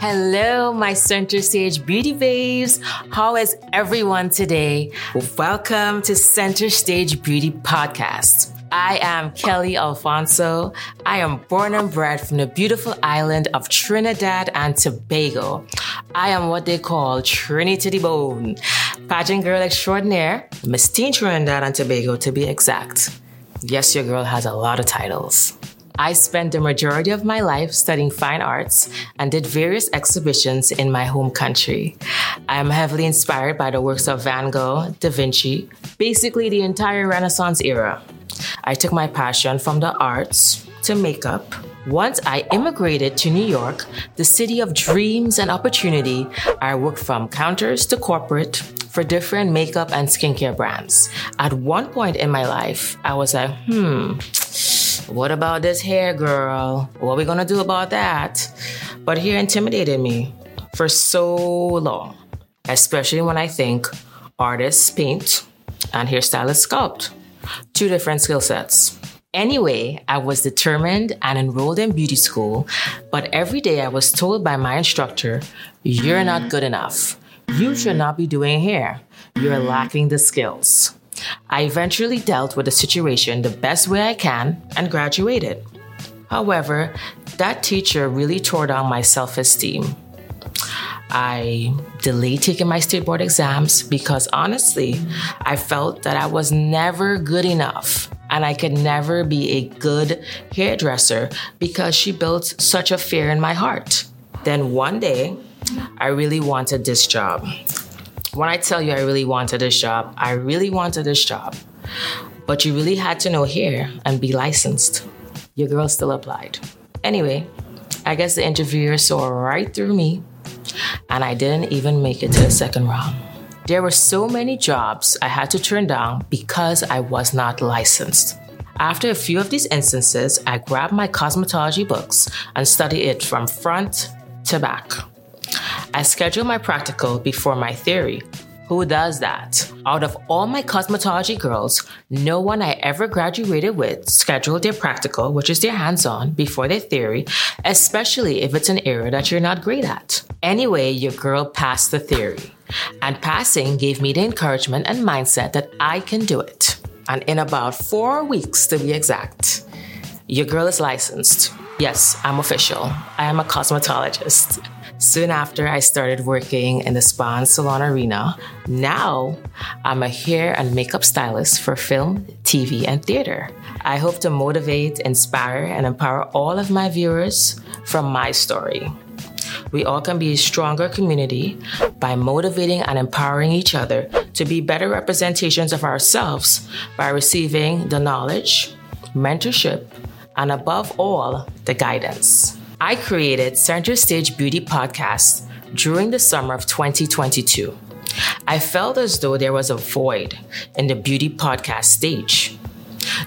Hello, my center stage beauty babes. How is everyone today? Welcome to Center Stage Beauty Podcast. I am Kelly Alfonso. I am born and bred from the beautiful island of Trinidad and Tobago. I am what they call Trini to the bone. Pageant girl extraordinaire, Miss Teen Trinidad and Tobago to be exact. Yes, your girl has a lot of titles. I spent the majority of my life studying fine arts and did various exhibitions in my home country. I am heavily inspired by the works of Van Gogh, Da Vinci, basically the entire Renaissance era. I took my passion from the arts to makeup. Once I immigrated to New York, the city of dreams and opportunity, I worked from counters to corporate for different makeup and skincare brands. At one point in my life, I was like, hmm, what about this hair, girl? What are we gonna do about that? But he intimidated me for so long, especially when I think artists paint and hairstylists sculpt. Two different skill sets. Anyway, I was determined and enrolled in beauty school, but every day I was told by my instructor, You're not good enough. You should not be doing hair. You're lacking the skills. I eventually dealt with the situation the best way I can and graduated. However, that teacher really tore down my self esteem. I delayed taking my state board exams because honestly, I felt that I was never good enough and I could never be a good hairdresser because she built such a fear in my heart. Then one day, I really wanted this job. When I tell you I really wanted this job, I really wanted this job. But you really had to know hair and be licensed. Your girl still applied. Anyway, I guess the interviewer saw right through me and I didn't even make it to the second round. There were so many jobs I had to turn down because I was not licensed. After a few of these instances, I grabbed my cosmetology books and studied it from front to back. I schedule my practical before my theory. Who does that? Out of all my cosmetology girls, no one I ever graduated with scheduled their practical, which is their hands on, before their theory, especially if it's an area that you're not great at. Anyway, your girl passed the theory. And passing gave me the encouragement and mindset that I can do it. And in about four weeks to be exact, your girl is licensed. Yes, I'm official. I am a cosmetologist. Soon after, I started working in the spa and salon arena. Now, I'm a hair and makeup stylist for film, TV, and theater. I hope to motivate, inspire, and empower all of my viewers from my story. We all can be a stronger community by motivating and empowering each other to be better representations of ourselves by receiving the knowledge, mentorship, and above all, the guidance. I created Center Stage Beauty Podcast during the summer of 2022. I felt as though there was a void in the beauty podcast stage.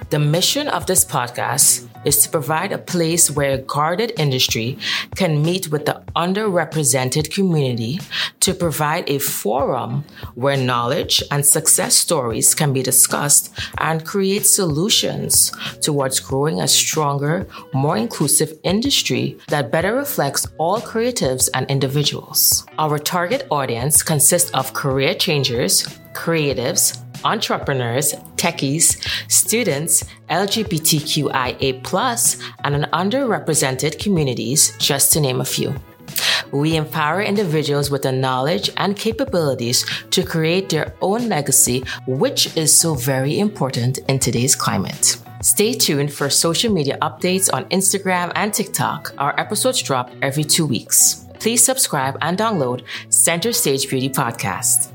The mission of this podcast is to provide a place where a guarded industry can meet with the underrepresented community to provide a forum where knowledge and success stories can be discussed and create solutions towards growing a stronger, more inclusive industry that better reflects all creatives and individuals. Our target audience consists of career changers, creatives, entrepreneurs, techies, students, LGBTQIA, and an underrepresented communities, just to name a few. We empower individuals with the knowledge and capabilities to create their own legacy, which is so very important in today's climate. Stay tuned for social media updates on Instagram and TikTok. Our episodes drop every two weeks. Please subscribe and download Center Stage Beauty Podcast.